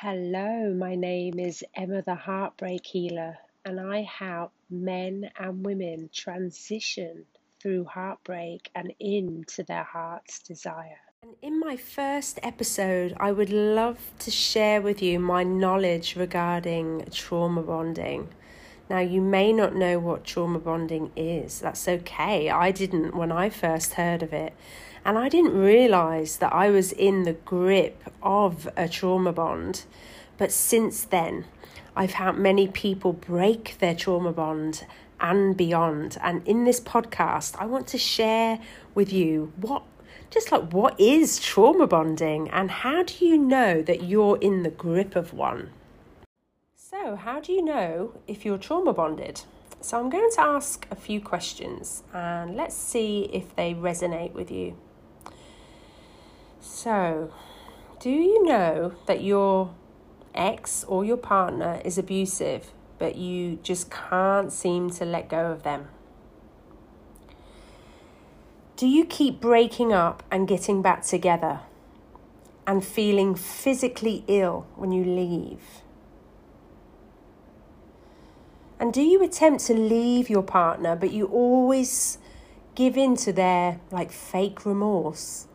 Hello, my name is Emma the Heartbreak Healer, and I help men and women transition through heartbreak and into their heart's desire. And in my first episode, I would love to share with you my knowledge regarding trauma bonding. Now, you may not know what trauma bonding is. That's okay. I didn't when I first heard of it. And I didn't realize that I was in the grip of a trauma bond. But since then, I've helped many people break their trauma bond and beyond. And in this podcast, I want to share with you what just like what is trauma bonding and how do you know that you're in the grip of one? So, how do you know if you're trauma bonded? So, I'm going to ask a few questions and let's see if they resonate with you. So, do you know that your ex or your partner is abusive, but you just can't seem to let go of them? Do you keep breaking up and getting back together and feeling physically ill when you leave? And do you attempt to leave your partner, but you always give in to their like fake remorse?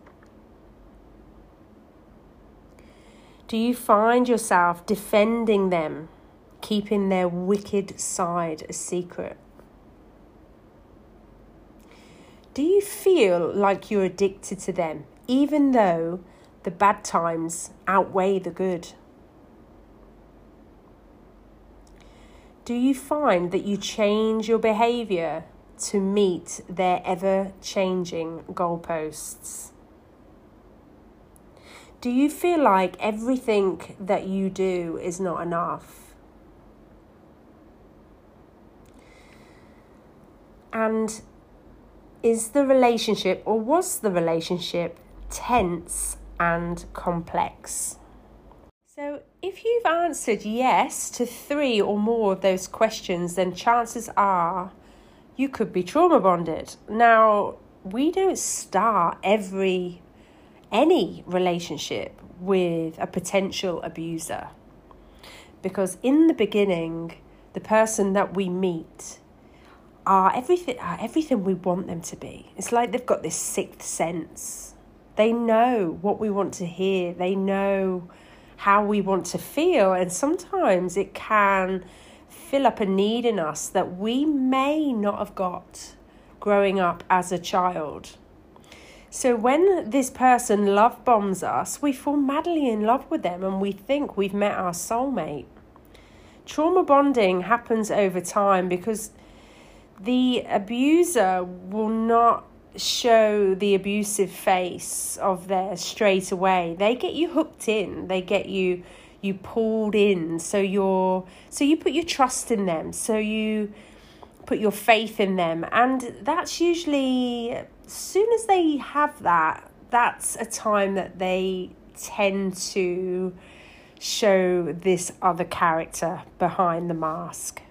Do you find yourself defending them, keeping their wicked side a secret? Do you feel like you're addicted to them, even though the bad times outweigh the good? Do you find that you change your behaviour to meet their ever changing goalposts? Do you feel like everything that you do is not enough? And is the relationship or was the relationship tense and complex? So, if you've answered yes to three or more of those questions, then chances are you could be trauma bonded. Now, we don't start every any relationship with a potential abuser because in the beginning, the person that we meet are everything are everything we want them to be. It's like they've got this sixth sense. They know what we want to hear. They know how we want to feel. And sometimes it can fill up a need in us that we may not have got growing up as a child. So when this person love bombs us, we fall madly in love with them and we think we've met our soulmate. Trauma bonding happens over time because the abuser will not show the abusive face of theirs straight away. They get you hooked in. They get you you pulled in. So you're so you put your trust in them. So you put your faith in them. And that's usually soon as they have that, that's a time that they tend to show this other character behind the mask.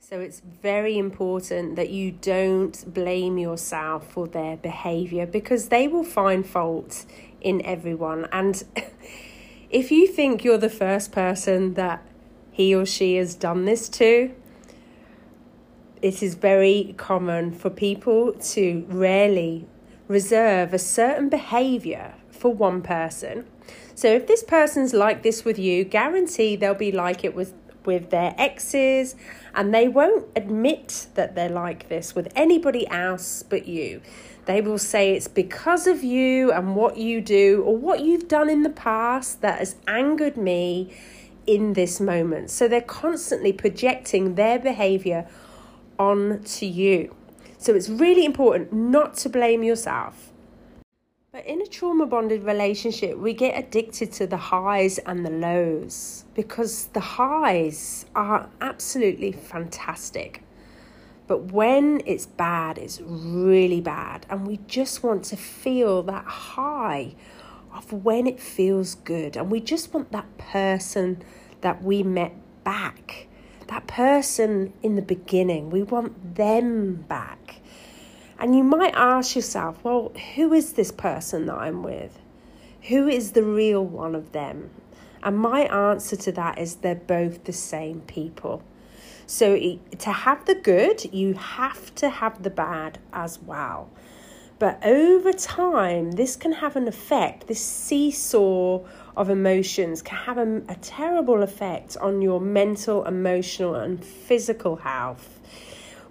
So it's very important that you don't blame yourself for their behavior because they will find fault in everyone. And if you think you're the first person that he or she has done this to, it is very common for people to rarely reserve a certain behavior for one person. So if this person's like this with you, guarantee they'll be like it with with their exes, and they won't admit that they're like this with anybody else but you. They will say it's because of you and what you do or what you've done in the past that has angered me in this moment. So they're constantly projecting their behavior onto you. So it's really important not to blame yourself. But in a trauma bonded relationship, we get addicted to the highs and the lows because the highs are absolutely fantastic. But when it's bad, it's really bad. And we just want to feel that high of when it feels good. And we just want that person that we met back, that person in the beginning. We want them back. And you might ask yourself, well, who is this person that I'm with? Who is the real one of them? And my answer to that is they're both the same people. So to have the good, you have to have the bad as well. But over time, this can have an effect. This seesaw of emotions can have a, a terrible effect on your mental, emotional, and physical health,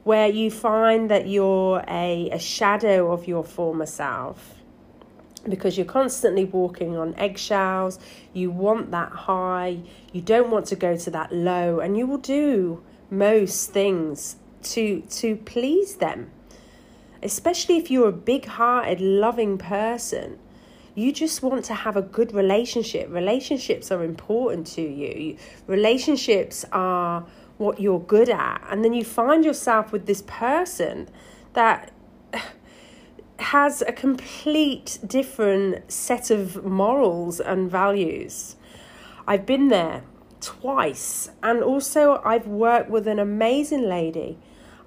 where you find that you're a, a shadow of your former self because you're constantly walking on eggshells. You want that high, you don't want to go to that low, and you will do most things to to please them. Especially if you're a big-hearted, loving person, you just want to have a good relationship. Relationships are important to you. Relationships are what you're good at, and then you find yourself with this person that has a complete different set of morals and values. I've been there twice, and also I've worked with an amazing lady.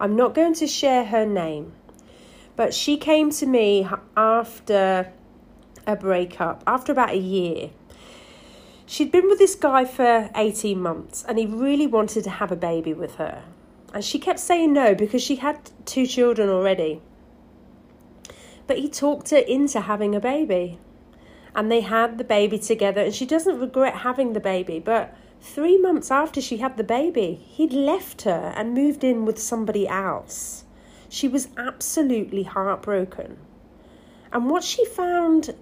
I'm not going to share her name, but she came to me after a breakup, after about a year. She'd been with this guy for 18 months and he really wanted to have a baby with her. And she kept saying no because she had two children already. But he talked her into having a baby. And they had the baby together, and she doesn't regret having the baby. But three months after she had the baby, he'd left her and moved in with somebody else. She was absolutely heartbroken. And what she found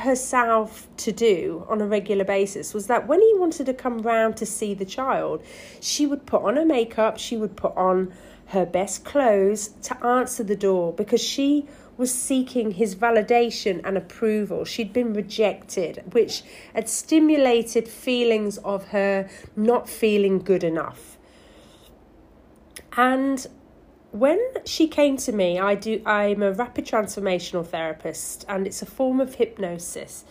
herself to do on a regular basis was that when he wanted to come round to see the child, she would put on her makeup, she would put on her best clothes to answer the door because she was seeking his validation and approval. She'd been rejected, which had stimulated feelings of her not feeling good enough. And when she came to me, I do I'm a rapid transformational therapist and it's a form of hypnosis.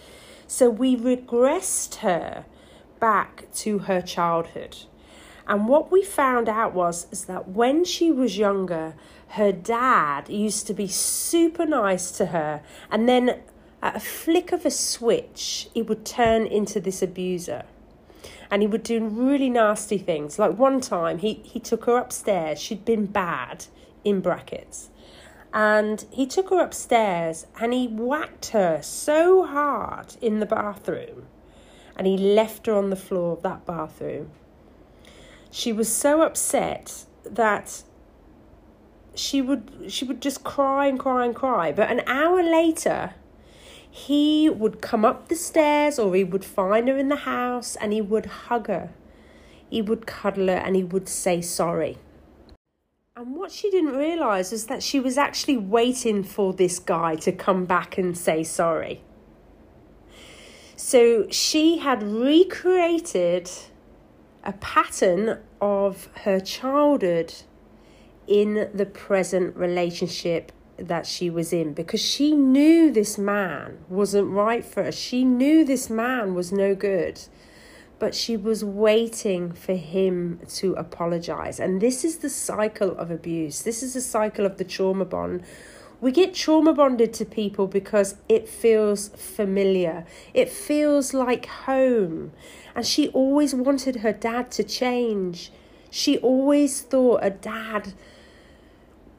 So we regressed her back to her childhood. And what we found out was is that when she was younger, her dad used to be super nice to her, and then at a flick of a switch, he would turn into this abuser. And he would do really nasty things. Like one time, he, he took her upstairs. She'd been bad, in brackets. And he took her upstairs and he whacked her so hard in the bathroom. And he left her on the floor of that bathroom. She was so upset that she would she would just cry and cry and cry. But an hour later, he would come up the stairs or he would find her in the house and he would hug her. He would cuddle her and he would say sorry. And what she didn't realise was that she was actually waiting for this guy to come back and say sorry. So she had recreated a pattern of her childhood in the present relationship that she was in because she knew this man wasn't right for her. She knew this man was no good, but she was waiting for him to apologize. And this is the cycle of abuse. This is the cycle of the trauma bond. We get trauma bonded to people because it feels familiar, it feels like home. And she always wanted her dad to change. She always thought a dad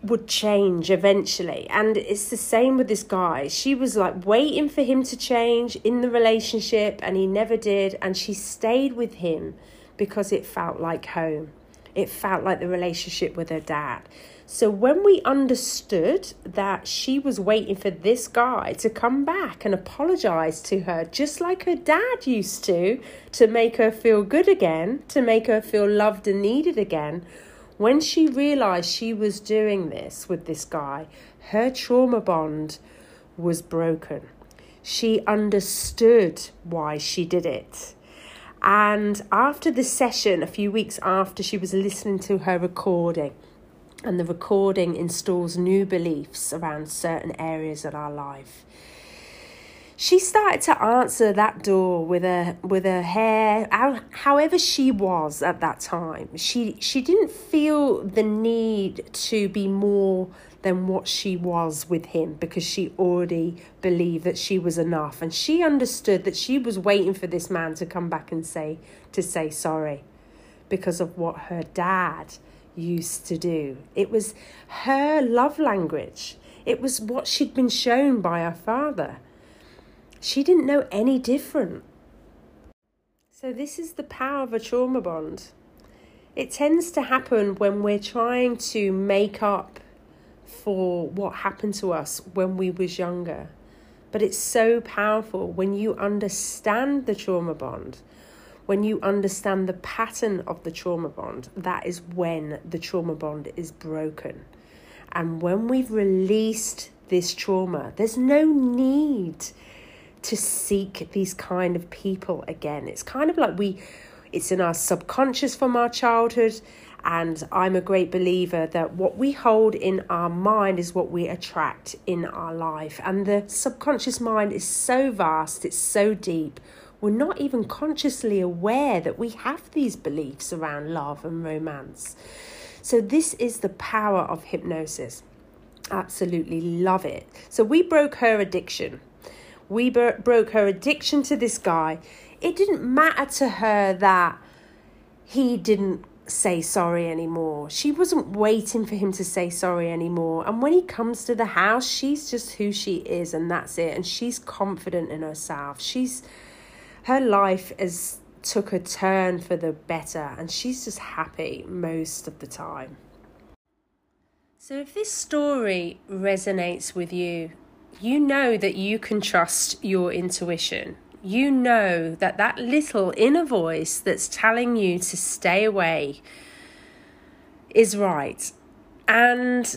would change eventually. And it's the same with this guy. She was like waiting for him to change in the relationship, and he never did. And she stayed with him because it felt like home, it felt like the relationship with her dad. So when we understood that she was waiting for this guy to come back and apologize to her, just like her dad used to, to make her feel good again, to make her feel loved and needed again when she realized she was doing this with this guy, her trauma bond was broken. She understood why she did it. And after the session, a few weeks after she was listening to her recording, and the recording installs new beliefs around certain areas of our life. She started to answer that door with her with her hair however she was at that time. She she didn't feel the need to be more than what she was with him because she already believed that she was enough. And she understood that she was waiting for this man to come back and say to say sorry because of what her dad used to do. It was her love language. It was what she'd been shown by her father she didn't know any different. So, this is the power of a trauma bond. It tends to happen when we're trying to make up for what happened to us when we was younger. But it's so powerful when you understand the trauma bond, when you understand the pattern of the trauma bond, that is when the trauma bond is broken. And when we've released this trauma, there's no need to seek these kind of people again. It's kind of like we, it's in our subconscious from our childhood. And I'm a great believer that what we hold in our mind is what we attract in our life. And the subconscious mind is so vast, it's so deep. We're not even consciously aware that we have these beliefs around love and romance. So, this is the power of hypnosis. Absolutely love it. So, we broke her addiction we broke her addiction to this guy. It didn't matter to her that he didn't say sorry anymore. She wasn't waiting for him to say sorry anymore. And when he comes to the house, she's just who she is and that's it. And she's confident in herself. She's her life has took a turn for the better and she's just happy most of the time. So if this story resonates with you, you know that you can trust your intuition. You know that that little inner voice that's telling you to stay away is right. And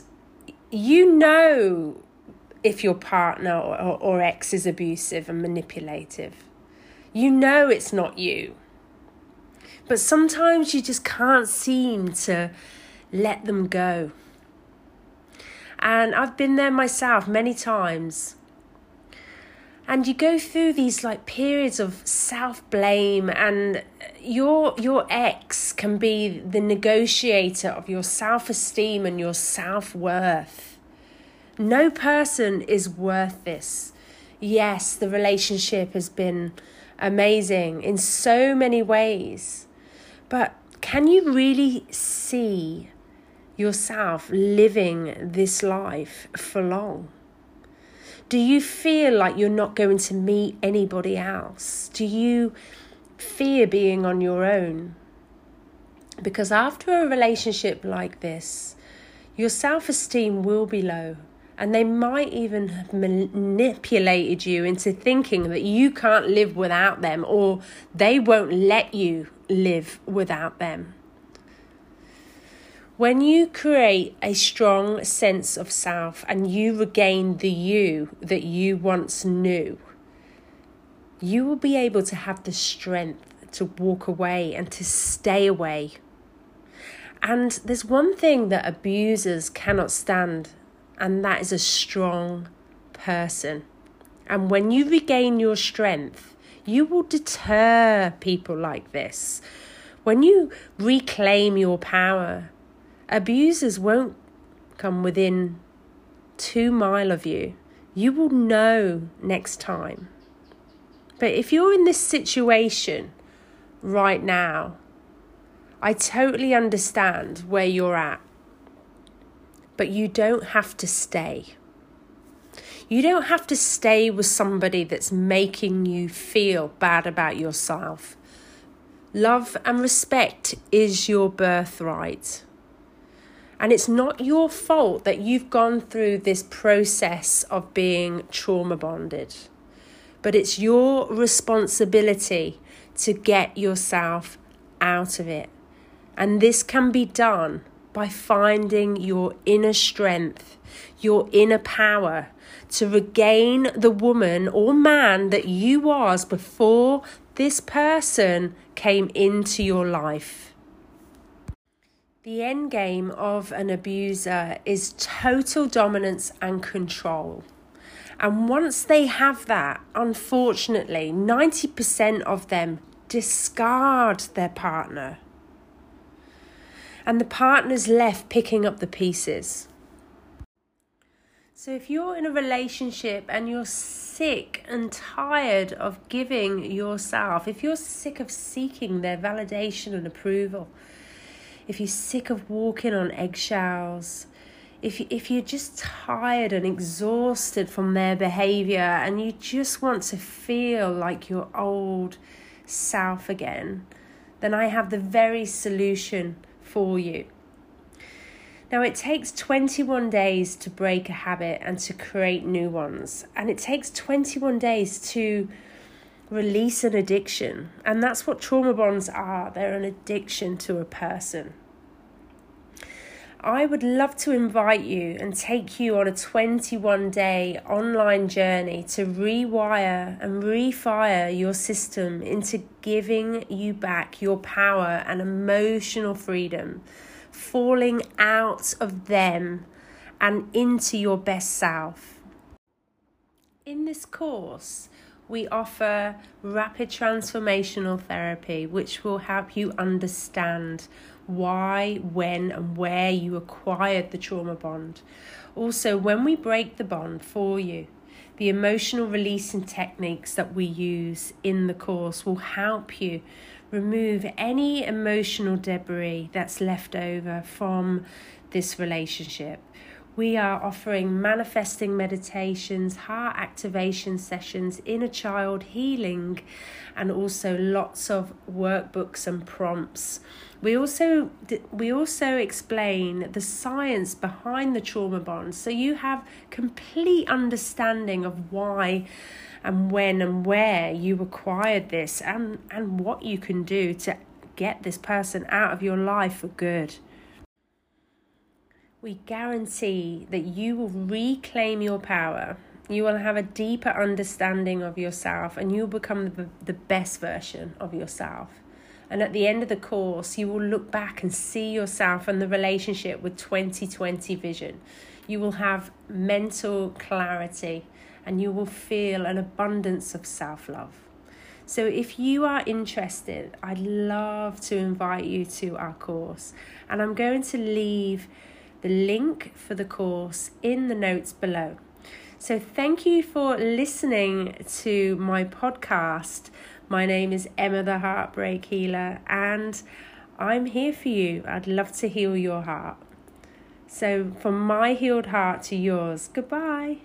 you know if your partner or, or, ex is abusive and manipulative. You know it's not you. But sometimes you just can't seem to let them go. And I've been there myself many times. And you go through these like periods of self blame, and your your ex can be the negotiator of your self esteem and your self worth. No person is worth this. Yes, the relationship has been amazing in so many ways, but can you really see yourself living this life for long? Do you feel like you're not going to meet anybody else? Do you fear being on your own? Because after a relationship like this, your self esteem will be low. And they might even have manipulated you into thinking that you can't live without them or they won't let you live without them. When you create a strong sense of self and you regain the you that you once knew, you will be able to have the strength to walk away and to stay away. And there's one thing that abusers cannot stand, and that is a strong person. And when you regain your strength, you will deter people like this. When you reclaim your power, abusers won't come within two mile of you. You will know next time. But if you're in this situation right now, I totally understand where you're at. But you don't have to stay. You don't have to stay with somebody that's making you feel bad about yourself. Love and respect is your birthright. And it's not your fault that you've gone through this process of being trauma bonded, but it's your responsibility to get yourself out of it. And this can be done by finding your inner strength, your inner power to regain the woman or man that you was before this person came into your life. The end game of an abuser is total dominance and control. And once they have that, unfortunately, 90% of them discard their partner. And the partner's left picking up the pieces. So if you're in a relationship and you're sick and tired of giving yourself, if you're sick of seeking their validation and approval, if you're sick of walking on eggshells, if you, if you're just tired and exhausted from their behavior and you just want to feel like your old self again, then I have the very solution for you. Now, it takes 21 days to break a habit and to create new ones, and it takes 21 days to release an addiction, and that's what trauma bonds are they're an addiction to a person. I would love to invite you and take you on a 21 day online journey to rewire and refire your system into giving you back your power and emotional freedom, falling out of them and into your best self. In this course, we offer rapid transformational therapy, which will help you understand why, when, and where you acquired the trauma bond. Also, when we break the bond for you, the emotional releasing techniques that we use in the course will help you remove any emotional debris that's left over from this relationship. We are offering manifesting meditations, heart activation sessions, inner child healing, and also lots of workbooks and prompts. We also we also explain the science behind the trauma bond, so you have complete understanding of why and when and where you acquired this, and and what you can do to get this person out of your life for good we guarantee that you will reclaim your power. You will have a deeper understanding of yourself and you'll become the, the best version of yourself. And at the end of the course, you will look back and see yourself and the relationship with 2020 vision. You will have mental clarity and you will feel an abundance of self love. So, if you are interested, I'd love to invite you to our course. And I'm going to leave the link for the course in the notes below. So, thank you for listening to my podcast. My name is Emma the Heartbreak Healer, and I'm here for you. I'd love to heal your heart. So, from my healed heart to yours, goodbye.